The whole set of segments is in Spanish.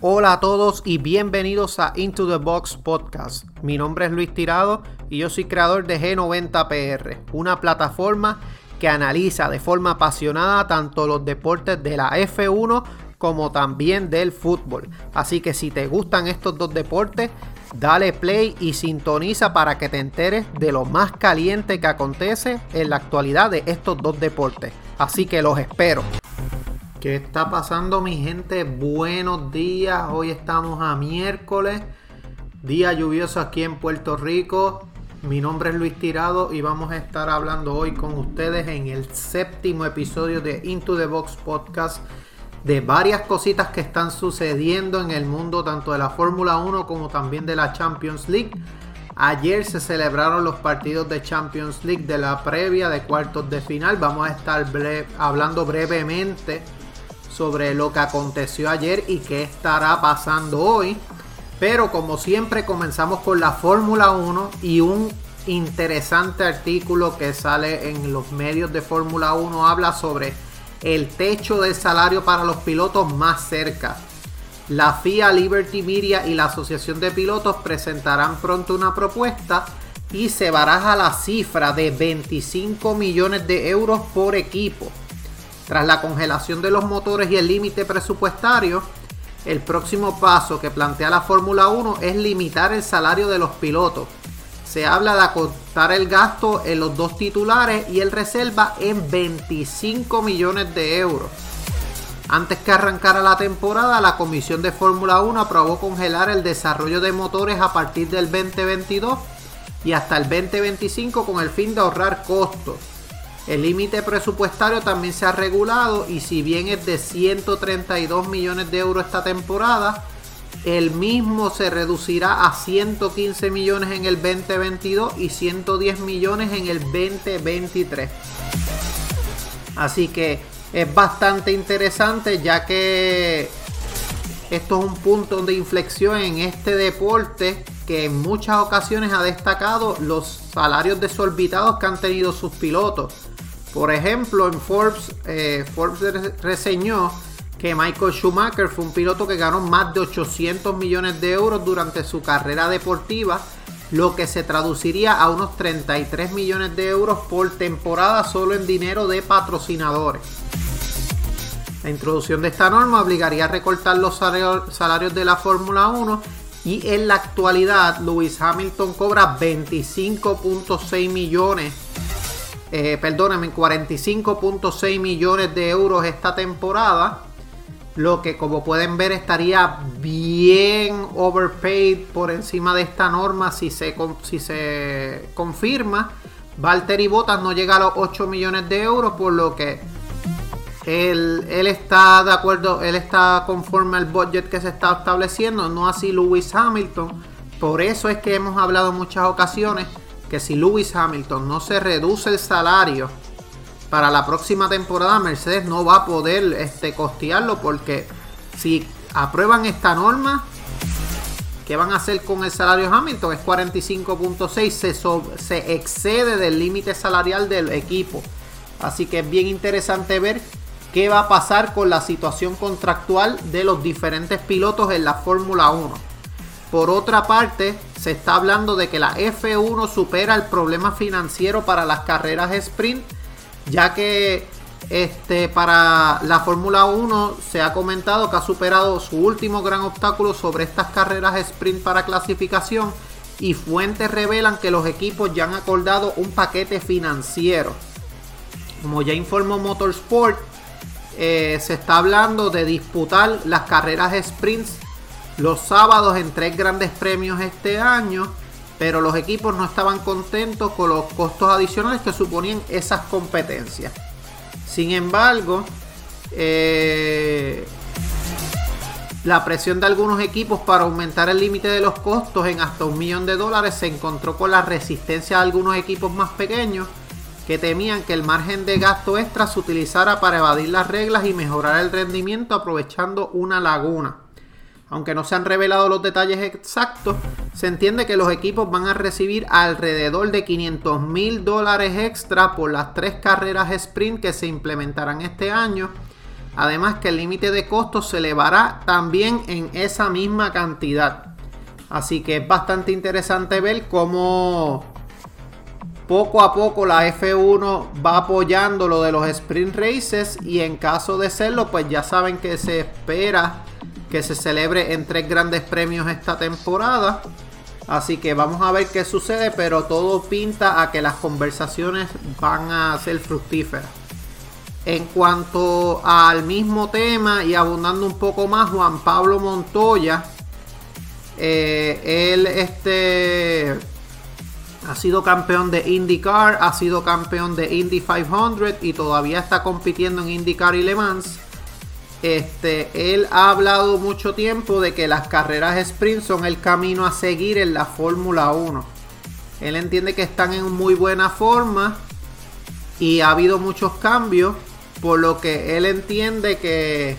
Hola a todos y bienvenidos a Into the Box Podcast. Mi nombre es Luis Tirado y yo soy creador de G90PR, una plataforma que analiza de forma apasionada tanto los deportes de la F1 como también del fútbol. Así que si te gustan estos dos deportes, dale play y sintoniza para que te enteres de lo más caliente que acontece en la actualidad de estos dos deportes. Así que los espero. ¿Qué está pasando mi gente? Buenos días. Hoy estamos a miércoles, día lluvioso aquí en Puerto Rico. Mi nombre es Luis Tirado y vamos a estar hablando hoy con ustedes en el séptimo episodio de Into the Box Podcast de varias cositas que están sucediendo en el mundo tanto de la Fórmula 1 como también de la Champions League. Ayer se celebraron los partidos de Champions League de la previa de cuartos de final. Vamos a estar hablando brevemente sobre lo que aconteció ayer y qué estará pasando hoy. Pero como siempre comenzamos con la Fórmula 1 y un interesante artículo que sale en los medios de Fórmula 1 habla sobre el techo de salario para los pilotos más cerca. La FIA, Liberty Media y la Asociación de Pilotos presentarán pronto una propuesta y se baraja la cifra de 25 millones de euros por equipo tras la congelación de los motores y el límite presupuestario, el próximo paso que plantea la Fórmula 1 es limitar el salario de los pilotos. Se habla de acotar el gasto en los dos titulares y el reserva en 25 millones de euros. Antes que arrancara la temporada, la Comisión de Fórmula 1 aprobó congelar el desarrollo de motores a partir del 2022 y hasta el 2025 con el fin de ahorrar costos. El límite presupuestario también se ha regulado y si bien es de 132 millones de euros esta temporada, el mismo se reducirá a 115 millones en el 2022 y 110 millones en el 2023. Así que es bastante interesante ya que esto es un punto de inflexión en este deporte que en muchas ocasiones ha destacado los salarios desorbitados que han tenido sus pilotos. Por ejemplo, en Forbes, eh, Forbes reseñó que Michael Schumacher fue un piloto que ganó más de 800 millones de euros durante su carrera deportiva, lo que se traduciría a unos 33 millones de euros por temporada solo en dinero de patrocinadores. La introducción de esta norma obligaría a recortar los salarios de la Fórmula 1 y en la actualidad Lewis Hamilton cobra 25.6 millones eh, perdóname, 45.6 millones de euros esta temporada. Lo que como pueden ver estaría bien overpaid por encima de esta norma si se, si se confirma. Valtteri Bottas no llega a los 8 millones de euros, por lo que él, él, está de acuerdo, él está conforme al budget que se está estableciendo, no así Lewis Hamilton. Por eso es que hemos hablado en muchas ocasiones que si Lewis Hamilton no se reduce el salario para la próxima temporada, Mercedes no va a poder este, costearlo porque si aprueban esta norma, ¿qué van a hacer con el salario Hamilton? Es 45.6, se, se excede del límite salarial del equipo. Así que es bien interesante ver qué va a pasar con la situación contractual de los diferentes pilotos en la Fórmula 1. Por otra parte, se está hablando de que la F1 supera el problema financiero para las carreras sprint, ya que este, para la Fórmula 1 se ha comentado que ha superado su último gran obstáculo sobre estas carreras sprint para clasificación y fuentes revelan que los equipos ya han acordado un paquete financiero. Como ya informó Motorsport, eh, se está hablando de disputar las carreras sprints los sábados en tres grandes premios este año, pero los equipos no estaban contentos con los costos adicionales que suponían esas competencias. Sin embargo, eh, la presión de algunos equipos para aumentar el límite de los costos en hasta un millón de dólares se encontró con la resistencia de algunos equipos más pequeños que temían que el margen de gasto extra se utilizara para evadir las reglas y mejorar el rendimiento aprovechando una laguna. Aunque no se han revelado los detalles exactos, se entiende que los equipos van a recibir alrededor de 500 mil dólares extra por las tres carreras sprint que se implementarán este año. Además que el límite de costos se elevará también en esa misma cantidad. Así que es bastante interesante ver cómo poco a poco la F1 va apoyando lo de los sprint races y en caso de serlo pues ya saben que se espera que se celebre en tres grandes premios esta temporada. Así que vamos a ver qué sucede, pero todo pinta a que las conversaciones van a ser fructíferas. En cuanto al mismo tema y abundando un poco más, Juan Pablo Montoya, eh, él este ha sido campeón de IndyCar, ha sido campeón de Indy 500 y todavía está compitiendo en IndyCar y Le Mans. Este, él ha hablado mucho tiempo de que las carreras sprint son el camino a seguir en la Fórmula 1. Él entiende que están en muy buena forma y ha habido muchos cambios, por lo que él entiende que,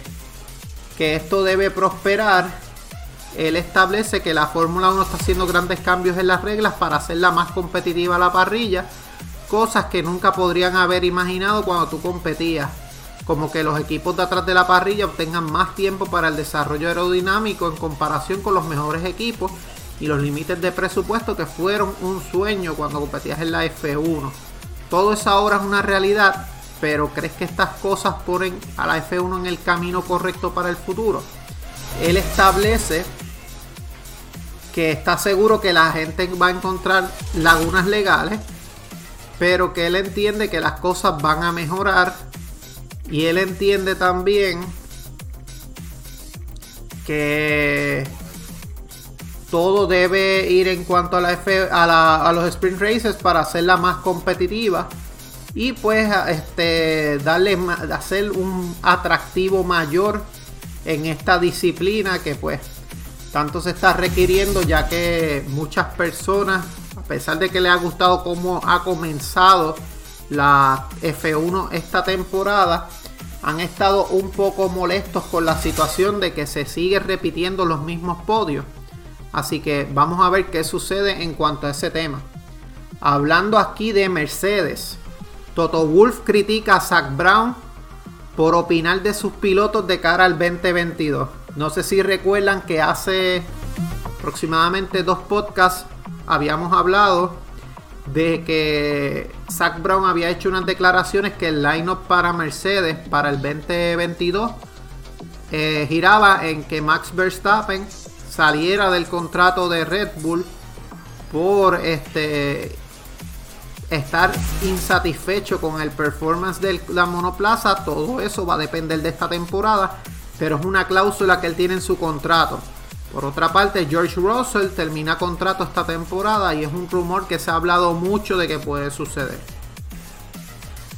que esto debe prosperar él establece que la Fórmula 1 está haciendo grandes cambios en las reglas para hacerla más competitiva a la parrilla, cosas que nunca podrían haber imaginado cuando tú competías, como que los equipos de atrás de la parrilla obtengan más tiempo para el desarrollo aerodinámico en comparación con los mejores equipos y los límites de presupuesto que fueron un sueño cuando competías en la F1. Todo eso ahora es una realidad, pero ¿crees que estas cosas ponen a la F1 en el camino correcto para el futuro? Él establece que está seguro que la gente va a encontrar lagunas legales, pero que él entiende que las cosas van a mejorar y él entiende también que todo debe ir en cuanto a, la F, a, los sprint races para hacerla más competitiva y pues este darle hacer un atractivo mayor en esta disciplina que pues tanto se está requiriendo ya que muchas personas, a pesar de que les ha gustado cómo ha comenzado la F1 esta temporada, han estado un poco molestos con la situación de que se sigue repitiendo los mismos podios. Así que vamos a ver qué sucede en cuanto a ese tema. Hablando aquí de Mercedes, Toto Wolf critica a Zach Brown por opinar de sus pilotos de cara al 2022. No sé si recuerdan que hace aproximadamente dos podcasts habíamos hablado de que Zach Brown había hecho unas declaraciones que el lineup para Mercedes para el 2022 eh, giraba en que Max Verstappen saliera del contrato de Red Bull por este estar insatisfecho con el performance de la monoplaza. Todo eso va a depender de esta temporada pero es una cláusula que él tiene en su contrato. Por otra parte, George Russell termina contrato esta temporada y es un rumor que se ha hablado mucho de que puede suceder.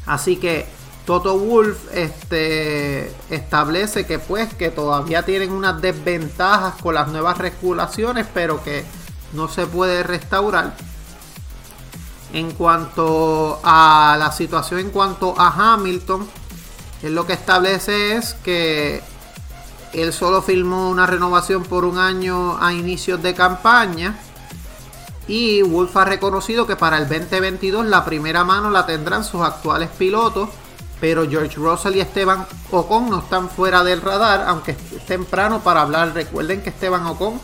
Así que Toto Wolf este, establece que pues que todavía tienen unas desventajas con las nuevas regulaciones, pero que no se puede restaurar. En cuanto a la situación en cuanto a Hamilton, él lo que establece es que él solo firmó una renovación por un año a inicios de campaña. Y Wolf ha reconocido que para el 2022 la primera mano la tendrán sus actuales pilotos. Pero George Russell y Esteban Ocon no están fuera del radar, aunque es temprano para hablar. Recuerden que Esteban Ocon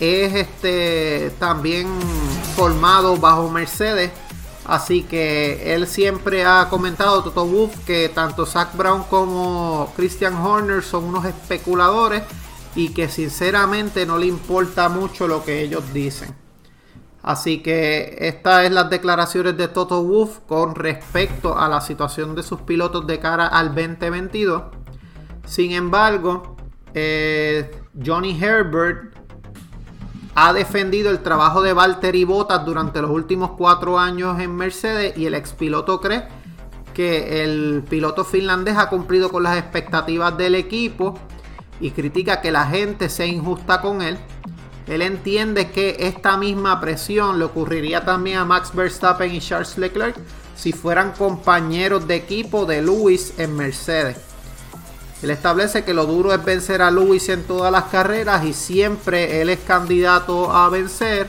es este también formado bajo Mercedes Así que él siempre ha comentado, Toto Wolff, que tanto Zach Brown como Christian Horner son unos especuladores y que sinceramente no le importa mucho lo que ellos dicen. Así que estas es las declaraciones de Toto Wolff con respecto a la situación de sus pilotos de cara al 2022. Sin embargo, eh, Johnny Herbert ha defendido el trabajo de Valtteri Bottas durante los últimos cuatro años en Mercedes y el ex piloto cree que el piloto finlandés ha cumplido con las expectativas del equipo y critica que la gente sea injusta con él. Él entiende que esta misma presión le ocurriría también a Max Verstappen y Charles Leclerc si fueran compañeros de equipo de Lewis en Mercedes. Él establece que lo duro es vencer a Lewis en todas las carreras y siempre él es candidato a vencer,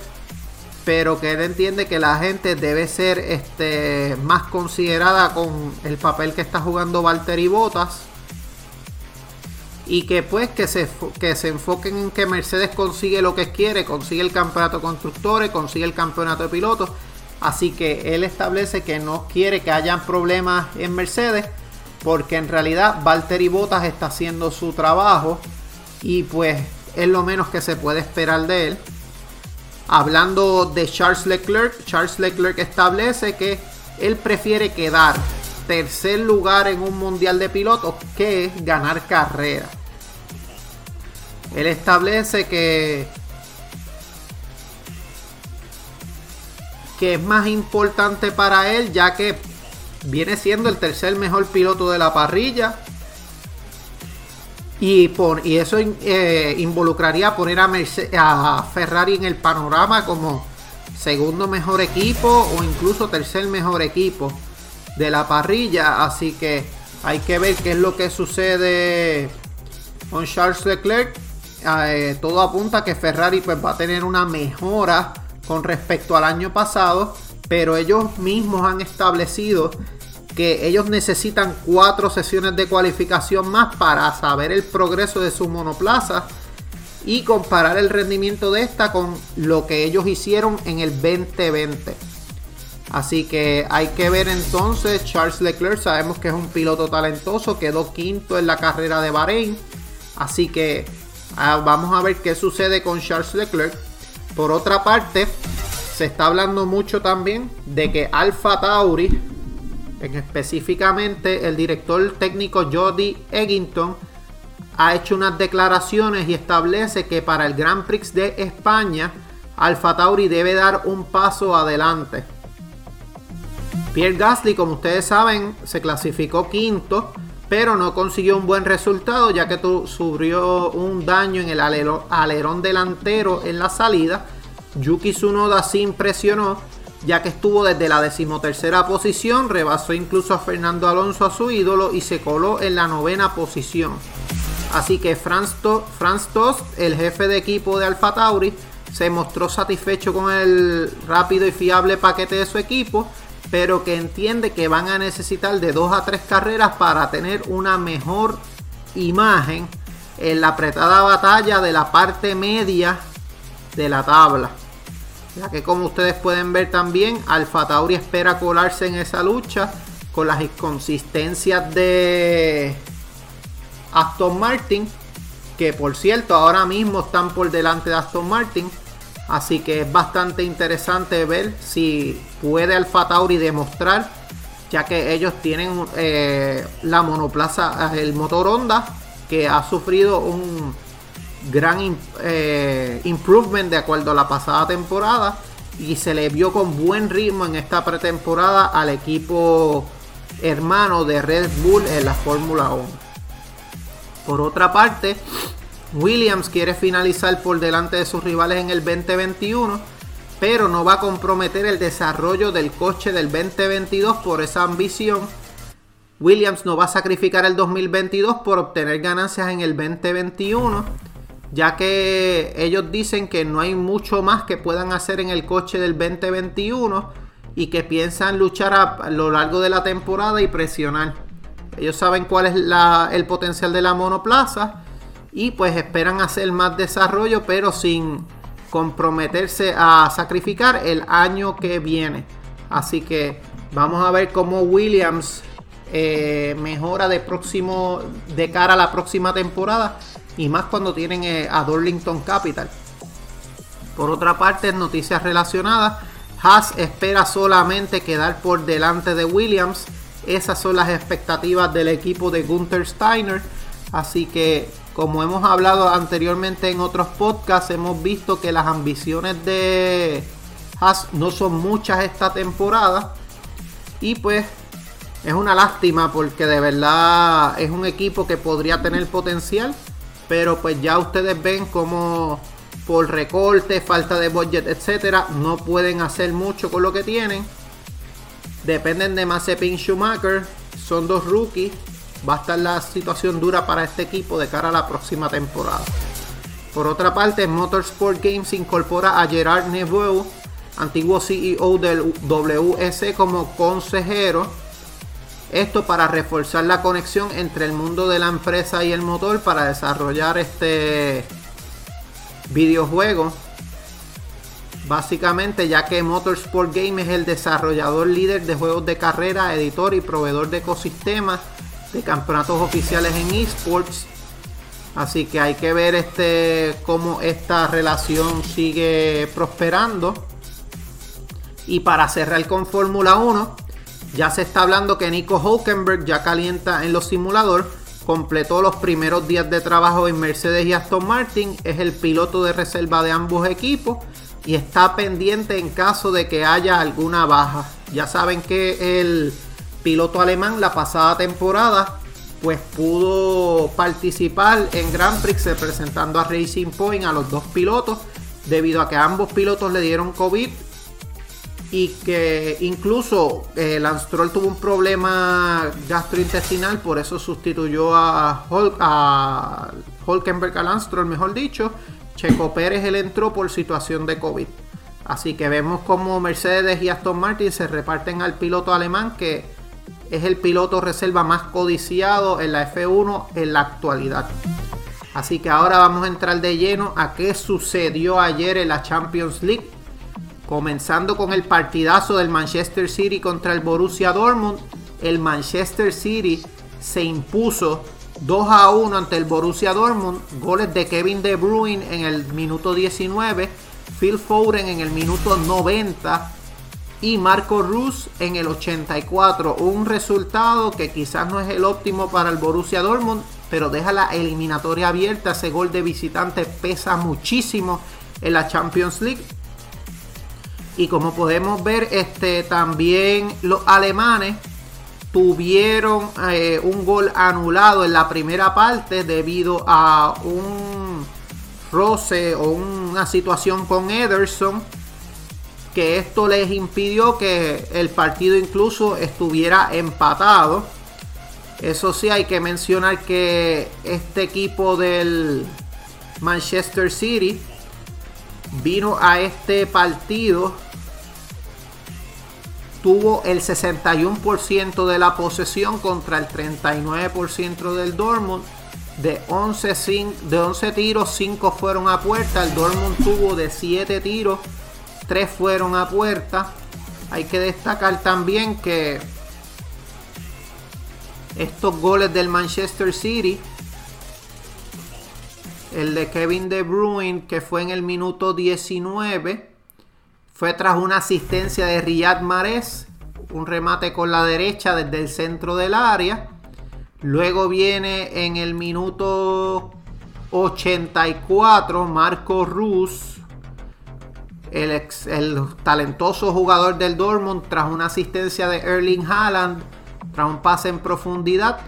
pero que él entiende que la gente debe ser este, más considerada con el papel que está jugando Valtteri Bottas y que pues que se, que se enfoquen en que Mercedes consigue lo que quiere, consigue el campeonato de constructores, consigue el campeonato de pilotos. Así que él establece que no quiere que hayan problemas en Mercedes porque en realidad Valtteri Bottas está haciendo su trabajo y pues es lo menos que se puede esperar de él. Hablando de Charles Leclerc, Charles Leclerc establece que él prefiere quedar tercer lugar en un mundial de pilotos que ganar carrera. Él establece que que es más importante para él ya que viene siendo el tercer mejor piloto de la parrilla y, por, y eso eh, involucraría poner a, a Ferrari en el panorama como segundo mejor equipo o incluso tercer mejor equipo de la parrilla. Así que hay que ver qué es lo que sucede con Charles Leclerc. Eh, todo apunta a que Ferrari pues, va a tener una mejora con respecto al año pasado. Pero ellos mismos han establecido que ellos necesitan cuatro sesiones de cualificación más para saber el progreso de su monoplaza y comparar el rendimiento de esta con lo que ellos hicieron en el 2020. Así que hay que ver entonces, Charles Leclerc sabemos que es un piloto talentoso, quedó quinto en la carrera de Bahrein. Así que ah, vamos a ver qué sucede con Charles Leclerc. Por otra parte, se está hablando mucho también de que Alfa Tauri, en específicamente el director técnico Jody Eggington, ha hecho unas declaraciones y establece que para el Grand Prix de España, Alfa Tauri debe dar un paso adelante. Pierre Gasly, como ustedes saben, se clasificó quinto, pero no consiguió un buen resultado ya que sufrió un daño en el alerón, delantero en la salida. Yuki Tsunoda sí impresionó ya que estuvo desde la decimotercera posición, rebasó incluso a Fernando Alonso a su ídolo y se coló en la novena posición. Así que Franz, Tost, el jefe de equipo de Alfa Tauri, se mostró satisfecho con el rápido y fiable paquete de su equipo pero que entiende que van a necesitar de dos a tres carreras para tener una mejor imagen en la apretada batalla de la parte media de la tabla. Ya que como ustedes pueden ver también, Alfa Tauri espera colarse en esa lucha con las inconsistencias de Aston Martin, que por cierto ahora mismo están por delante de Aston Martin. Así que es bastante interesante ver si puede Alfa Tauri demostrar, ya que ellos tienen eh, la monoplaza, el motor Honda, que ha sufrido un gran eh, improvement de acuerdo a la pasada temporada y se le vio con buen ritmo en esta pretemporada al equipo hermano de Red Bull en la Fórmula 1. Por otra parte, Williams quiere finalizar por delante de sus rivales en el 2021, pero no va a comprometer el desarrollo del coche del 2022 por esa ambición. Williams no va a sacrificar el 2022 por obtener ganancias en el 2021, ya que ellos dicen que no hay mucho más que puedan hacer en el coche del 2021 y que piensan luchar a, lo largo de la temporada y presionar. Ellos saben cuál es el potencial de la monoplaza y pues esperan hacer más desarrollo pero sin comprometerse a sacrificar el año que viene. Así que vamos a ver cómo Williams eh, mejora de próximo de cara a la próxima temporada y más cuando tienen eh, a Darlington Capital. Por otra parte, noticias relacionadas, Haas espera solamente quedar por delante de Williams. Esas son las expectativas del equipo de Gunther Steiner. Así que como hemos hablado anteriormente en otros podcasts, hemos visto que las ambiciones de Haas no son muchas esta temporada. Y pues es una lástima porque de verdad es un equipo que podría tener potencial. Pero pues ya ustedes ven como por recorte, falta de budget, etcétera, no pueden hacer mucho con lo que tienen. Dependen de Mazepin Schumacher. Son dos rookies va a estar la situación dura para este equipo de cara a la próxima temporada. Por otra parte, Motorsport Games incorpora a Gerard Neveu, antiguo CEO del WS, como consejero. Esto para reforzar la conexión entre el mundo de la empresa y el motor para desarrollar este videojuego. Básicamente, ya que Motorsport Game es el desarrollador líder de juegos de carrera, editor y proveedor de ecosistemas de campeonatos oficiales en esports. Así que hay que ver este cómo esta relación sigue prosperando. Y para cerrar con Fórmula 1, ya se está hablando que Nico Hulkenberg ya calienta en los simuladores. Completó los primeros días de trabajo en Mercedes y Aston Martin. Es el piloto de reserva de ambos equipos. Y está pendiente en caso de que haya alguna baja. Ya saben que el piloto alemán la pasada temporada pues pudo participar en Grand Prix representando a Racing Point a los dos pilotos debido a que ambos pilotos le dieron COVID y que incluso eh, Lance tuvo un problema gastrointestinal, por eso sustituyó a, Hulk, a Hulkenberg a Lance mejor dicho. Checo Pérez él entró por situación de COVID. Así que vemos como Mercedes y Aston Martin se reparten al piloto alemán que es el piloto reserva más codiciado en la F1 en la actualidad. Así que ahora vamos a entrar de lleno a qué sucedió ayer en la Champions League Comenzando con el partidazo del Manchester City contra el Borussia Dortmund, el Manchester City se impuso 2 a 1 ante el Borussia Dortmund, goles de Kevin De Bruyne en el minuto 19, Phil Foden en el minuto 90 y Marco Rus en el 84. Un resultado que quizás no es el óptimo para el Borussia Dortmund, pero deja la eliminatoria abierta. Ese gol de visitante pesa muchísimo en la Champions League. Y como podemos ver, este, también los alemanes tuvieron eh, un gol anulado en la primera parte debido a un roce o una situación con Ederson que esto les impidió que el partido incluso estuviera empatado. Eso sí, hay que mencionar que este equipo del Manchester City vino a este partido tuvo el 61% de la posesión contra el 39% del Dortmund. De 11, de 11 tiros, 5 fueron a puerta. El Dortmund tuvo de 7 tiros, 3 fueron a puerta. Hay que destacar también que estos goles del Manchester City, el de Kevin De Bruyne, que fue en el minuto 19, fue tras una asistencia de Riyad Mahrez, un remate con la derecha desde el centro del área. Luego viene en el minuto 84 Marco Rus, el, el talentoso jugador del Dortmund, tras una asistencia de Erling Haaland, tras un pase en profundidad,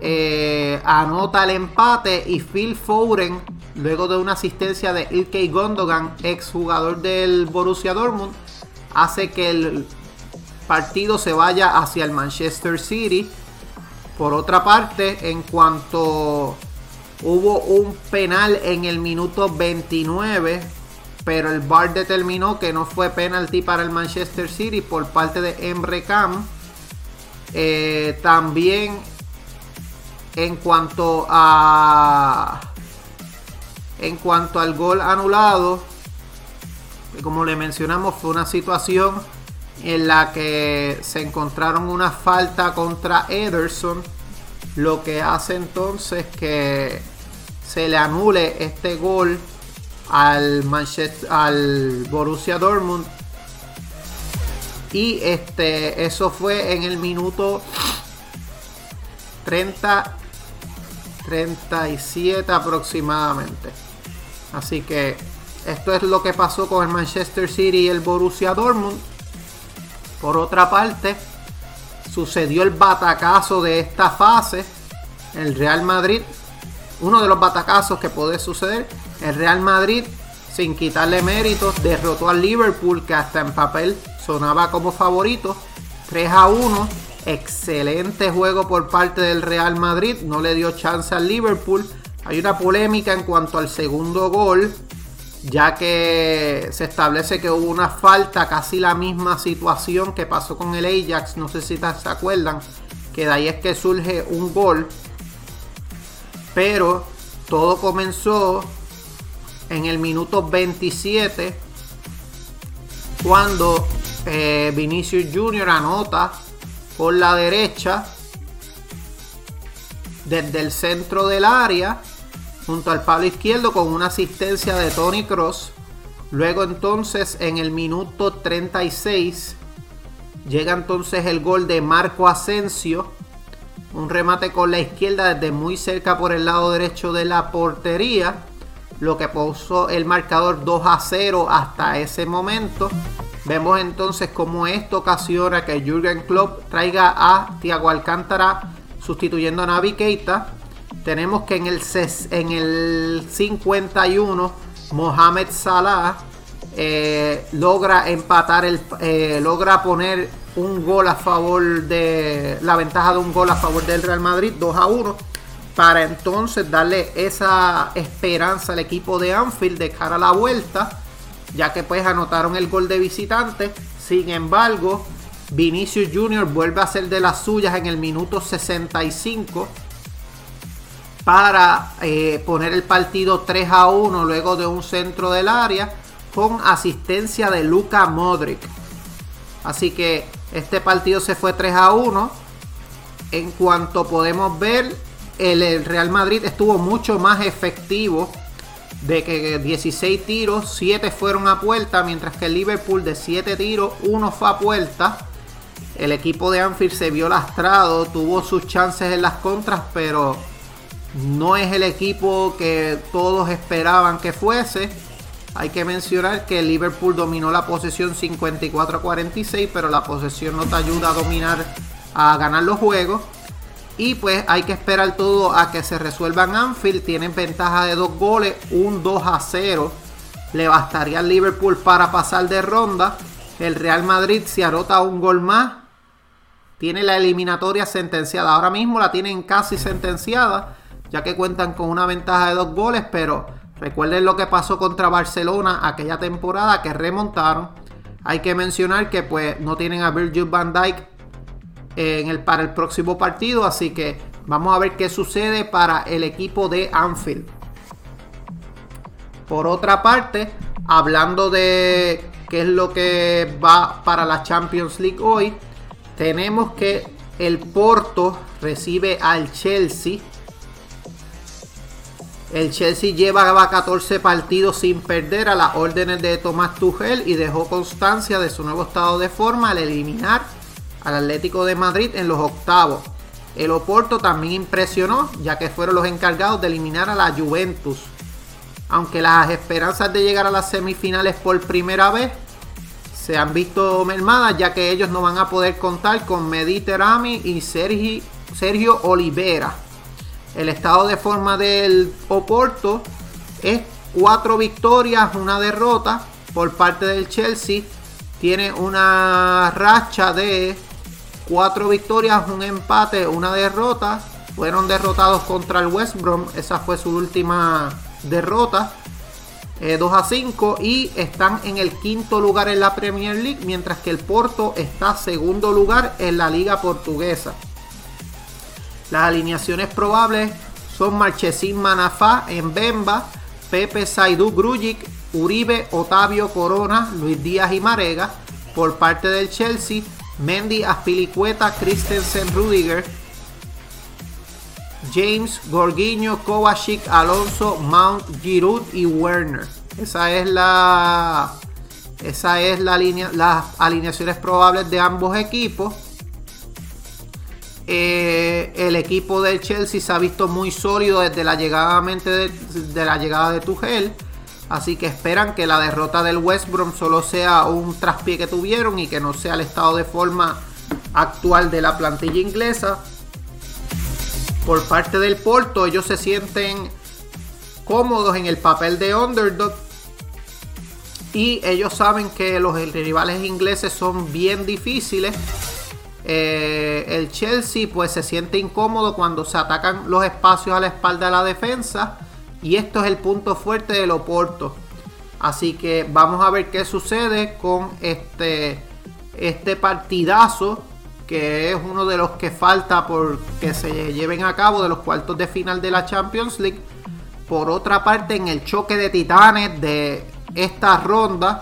eh, anota el empate y Phil Foden luego de una asistencia de Ilkay Gondogan, ex jugador del Borussia Dortmund, hace que el partido se vaya hacia el Manchester City. Por otra parte, en cuanto hubo un penal en el minuto 29, pero el VAR determinó que no fue penalti para el Manchester City por parte de Emre Can. Eh, también en cuanto a en cuanto al gol anulado, como le mencionamos, fue una situación en la que se encontraron una falta contra Ederson, lo que hace entonces que se le anule este gol al Manchester, al Borussia Dortmund. Y este, eso fue en el minuto 30, 37 aproximadamente. Así que esto es lo que pasó con el Manchester City y el Borussia Dortmund. Por otra parte, sucedió el batacazo de esta fase. El Real Madrid, uno de los batacazos que puede suceder. El Real Madrid, sin quitarle méritos, derrotó al Liverpool, que hasta en papel sonaba como favorito. 3 a 1. Excelente juego por parte del Real Madrid. No le dio chance al Liverpool. Hay una polémica en cuanto al segundo gol, ya que se establece que hubo una falta, casi la misma situación que pasó con el Ajax, no sé si se acuerdan, que de ahí es que surge un gol. Pero todo comenzó en el minuto 27 cuando eh, Vinicius Jr. anota por la derecha desde el centro del área junto al palo izquierdo con una asistencia de Tony Cross. Luego entonces en el minuto 36 llega entonces el gol de Marco Asensio. Un remate con la izquierda desde muy cerca por el lado derecho de la portería. Lo que puso el marcador 2 a 0 hasta ese momento. Vemos entonces cómo esto ocasiona que Jürgen Klopp traiga a Thiago Alcántara sustituyendo a Navi Keita. Tenemos que en el, en el 51 Mohamed Salah eh, logra empatar, el, eh, logra poner un gol a favor de la ventaja de un gol a favor del Real Madrid, 2 a 1, para entonces darle esa esperanza al equipo de Anfield de cara a la vuelta, ya que pues anotaron el gol de visitante. Sin embargo, Vinicius Jr. vuelve a ser de las suyas en el minuto 65 para eh, poner el partido 3 a 1 luego de un centro del área con asistencia de Luka Modric. Así que este partido se fue 3 a 1. En cuanto podemos ver, el, Real Madrid estuvo mucho más efectivo de que 16 tiros, 7 fueron a puerta, mientras que el Liverpool de 7 tiros, 1 fue a puerta. El equipo de Anfield se vio lastrado, tuvo sus chances en las contras, pero no es el equipo que todos esperaban que fuese. Hay que mencionar que el Liverpool dominó la posesión 54-46, pero la posesión no te ayuda a dominar, a ganar los juegos. Y pues hay que esperar todo a que se resuelvan Anfield. Tienen ventaja de dos goles, un 2 a 0. Le bastaría al Liverpool para pasar de ronda. El Real Madrid si anota un gol más. Tiene la eliminatoria sentenciada. Ahora mismo la tienen casi sentenciada ya que cuentan con una ventaja de dos goles, pero recuerden lo que pasó contra Barcelona aquella temporada que remontaron. Hay que mencionar que pues no tienen a Virgil van Dijk en el, para el próximo partido, así que vamos a ver qué sucede para el equipo de Anfield. Por otra parte, hablando de qué es lo que va para la Champions League hoy, tenemos que el Porto recibe al Chelsea el Chelsea llevaba 14 partidos sin perder a las órdenes de Tomás Tuchel y dejó constancia de su nuevo estado de forma al eliminar al Atlético de Madrid en los octavos. El Oporto también impresionó, ya que fueron los encargados de eliminar a la Juventus. Aunque las esperanzas de llegar a las semifinales por primera vez se han visto mermadas, ya que ellos no van a poder contar con Mediterami y Sergio, Olivera el estado de forma del Oporto es cuatro victorias, una derrota por parte del Chelsea. Tiene una racha de cuatro victorias, un empate, una derrota. Fueron derrotados contra el West Brom. Esa fue su última derrota. 2 eh, a 5 y están en el quinto lugar en la Premier League, mientras que el Porto está segundo lugar en la Liga Portuguesa. Las alineaciones probables son Marchesín Manafá en Bemba, Pepe Saidú Grujic, Uribe, Otavio Corona, Luis Díaz y Marega. Por parte del Chelsea, Mendy, Aspilicueta, Christensen, Rudiger, James, Gorguiño, Kovacic, Alonso, Mount, Giroud y Werner. Esa es la esa es la línea, las alineaciones probables de ambos equipos. Eh, el equipo del Chelsea se ha visto muy sólido desde la llegada, de, de la llegada de Tuchel. Así que esperan que la derrota del West Brom solo sea un traspié que tuvieron y que no sea el estado de forma actual de la plantilla inglesa. Por parte del Porto, ellos se sienten cómodos en el papel de underdog. Y ellos saben que los rivales ingleses son bien difíciles. Eh, el Chelsea pues se siente incómodo cuando se atacan los espacios a la espalda de la defensa y esto es el punto fuerte del Oporto. Así que vamos a ver qué sucede con este, este partidazo que es uno de los que falta por que se lleven a cabo de los cuartos de final de la Champions League. Por otra parte, en el choque de titanes de esta ronda,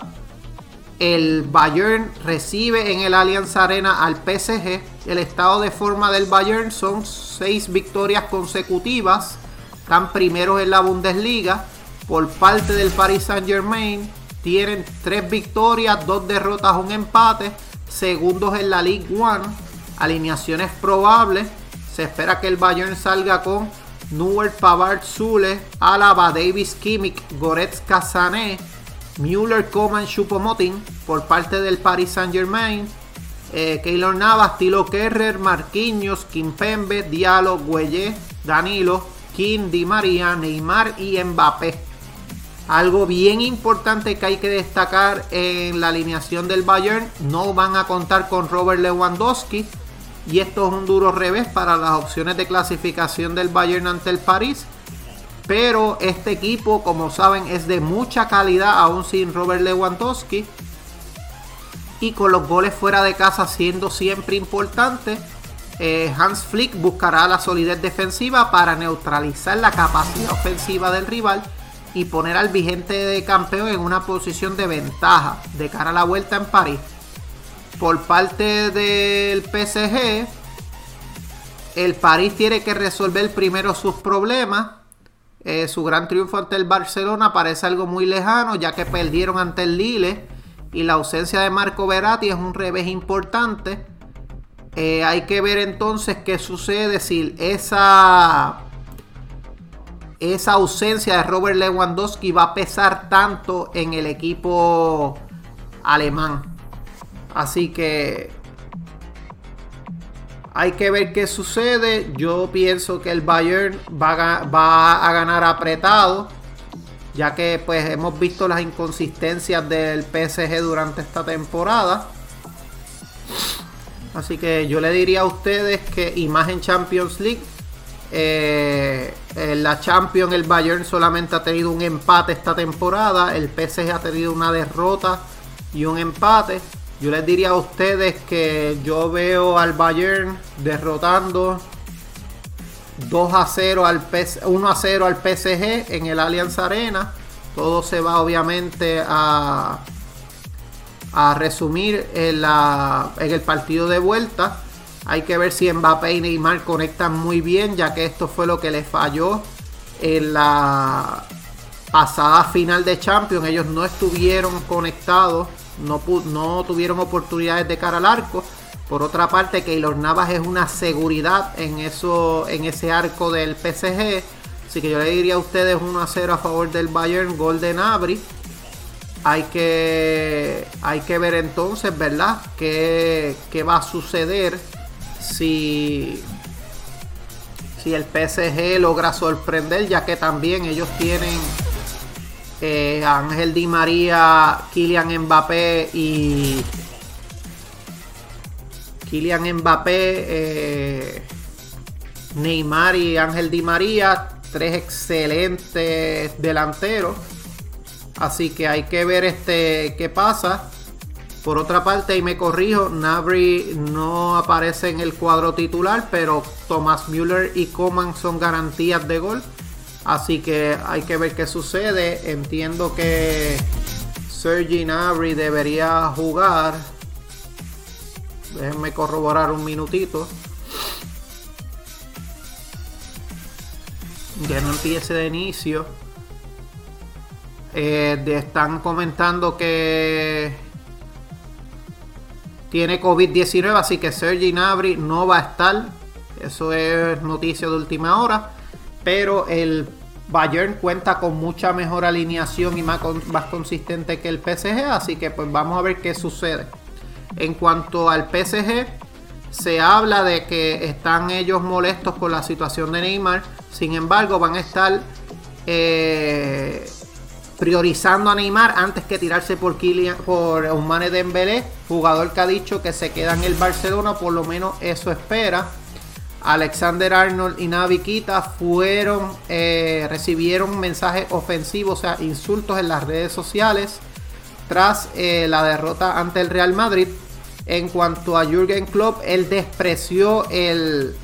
el Bayern recibe en el Allianz Arena al PSG. El estado de forma del Bayern son seis victorias consecutivas. Están primeros en la Bundesliga. Por parte del Paris Saint Germain tienen tres victorias, dos derrotas, un empate. Segundos en la League One. Alineaciones probables. Se espera que el Bayern salga con Neuer, Pavard, Zule, Alaba, Davis, Kimmich, Goretzka, Sané Müller, Coman, Chupomotin por parte del Paris Saint Germain. Eh, Keylor Navas, Tilo Kerrer, Marquinhos, Kimpembe, Diallo, Güelle, Danilo, Kim, Di María, Neymar y Mbappé. Algo bien importante que hay que destacar en la alineación del Bayern, no van a contar con Robert Lewandowski y esto es un duro revés para las opciones de clasificación del Bayern ante el París pero este equipo, como saben, es de mucha calidad, aún sin Robert Lewandowski. Y con los goles fuera de casa siendo siempre importante, eh, Hans Flick buscará la solidez defensiva para neutralizar la capacidad ofensiva del rival y poner al vigente de campeón en una posición de ventaja de cara a la vuelta en París. Por parte del PSG, el París tiene que resolver primero sus problemas eh, su gran triunfo ante el Barcelona parece algo muy lejano, ya que perdieron ante el Lille y la ausencia de Marco Verratti es un revés importante. Eh, hay que ver entonces qué sucede si esa, esa ausencia de Robert Lewandowski va a pesar tanto en el equipo alemán. Así que hay que ver qué sucede. Yo pienso que el Bayern va a, ganar apretado. Ya que pues hemos visto las inconsistencias del PSG durante esta temporada. Así que yo le diría a ustedes que imagen Champions League. Eh, en la Champions el Bayern solamente ha tenido un empate esta temporada. El PSG ha tenido una derrota y un empate. Yo les diría a ustedes que yo veo al Bayern derrotando 2 a 0 al 1 a 0 al PSG en el Allianz Arena. Todo se va obviamente a, a resumir en, la, en el partido de vuelta. Hay que ver si Mbappé y Neymar conectan muy bien, ya que esto fue lo que les falló en la pasada final de Champions. Ellos no estuvieron conectados no, tuvieron oportunidades de cara al arco. Por otra parte, Keylor Navas es una seguridad en, eso, en ese arco del PSG. Así que yo le diría a ustedes 1 a 0 a favor del Bayern, gol de. Hay que, hay que ver entonces, ¿verdad? ¿Qué, qué va a suceder si, si el PSG logra sorprender? Ya que también ellos tienen eh, Ángel Di María, Kylian Mbappé y Kylian Mbappé, eh, Neymar y Ángel Di María, tres excelentes delanteros. Así que hay que ver este qué pasa. Por otra parte, y me corrijo, Nabri no aparece en el cuadro titular, pero Thomas Müller y Coman son garantías de gol. Así que hay que ver qué sucede. Entiendo que Sergi Gnabry debería jugar. Déjenme corroborar un minutito. Que no empiece de inicio. Eh, están comentando que tiene COVID-19, así que Sergi Gnabry no va a estar. Eso es noticia de última hora. Pero el Bayern cuenta con mucha mejor alineación y más, más consistente que el PSG, así que pues vamos a ver qué sucede. En cuanto al PSG, se habla de que están ellos molestos con la situación de Neymar, sin embargo van a estar eh, priorizando a Neymar antes que tirarse por Kylian, por Ousmane Dembélé, jugador que ha dicho que se queda en el Barcelona, por lo menos eso espera. Alexander Arnold y Navi Kita fueron, eh, recibieron mensajes ofensivos, o sea, insultos en las redes sociales tras eh, la derrota ante el Real Madrid. En cuanto a Jürgen Klopp, él despreció el,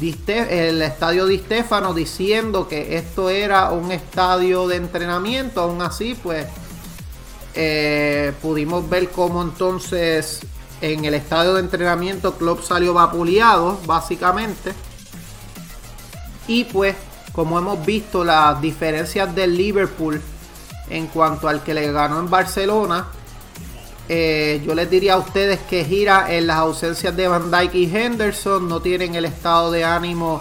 el estadio Di Stefano diciendo que esto era un estadio de entrenamiento. Aún así, pues eh, pudimos ver cómo entonces en el estadio de entrenamiento Klopp salió vapuleado, básicamente. Y pues, como hemos visto, las diferencias del Liverpool en cuanto al que le ganó en Barcelona eh, yo les diría a ustedes que gira en las ausencias de Van Dyke y Henderson. No tienen el estado de ánimo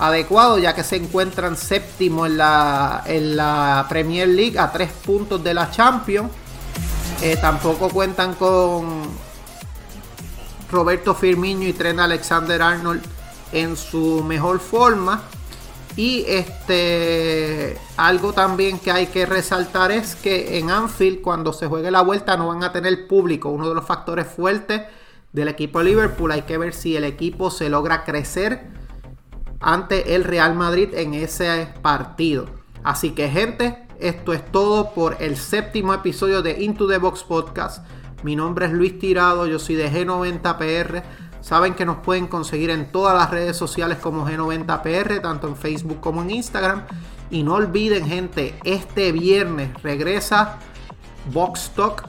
adecuado ya que se encuentran séptimo en la, en la Premier League a tres puntos de la Champions. Eh, tampoco cuentan con Roberto Firmino y Trent Alexander Arnold en su mejor forma. Y este algo también que hay que resaltar es que en Anfield cuando se juegue la vuelta no van a tener público, uno de los factores fuertes del equipo de Liverpool. Hay que ver si el equipo se logra crecer ante el Real Madrid en ese partido. Así que gente, esto es todo por el séptimo episodio de Into the Box Podcast. Mi nombre es Luis Tirado, yo soy de G90PR. Saben que nos pueden conseguir en todas las redes sociales como G90PR, tanto en Facebook como en Instagram. Y no olviden, gente, este viernes regresa Box Talk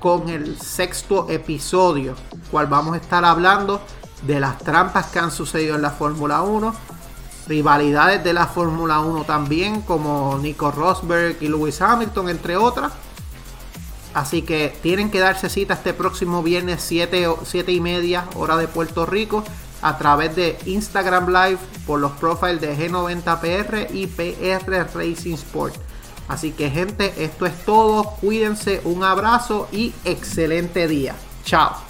con el sexto episodio, cual vamos a estar hablando de las trampas que han sucedido en la Fórmula 1, rivalidades de la Fórmula 1 también, como Nico Rosberg y Lewis Hamilton, entre otras Así que tienen que darse cita este próximo viernes 7, 7 y media hora de Puerto Rico a través de Instagram Live por los profiles de G90PR y PR Racing Sport. Así que gente, esto es todo. Cuídense, un abrazo y excelente día. Chao.